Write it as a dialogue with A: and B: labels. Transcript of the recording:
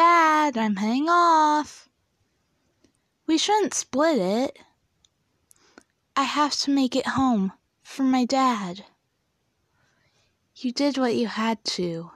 A: Dad, I'm heading off. We shouldn't split it. I have to make it home for my dad. You did what you had to.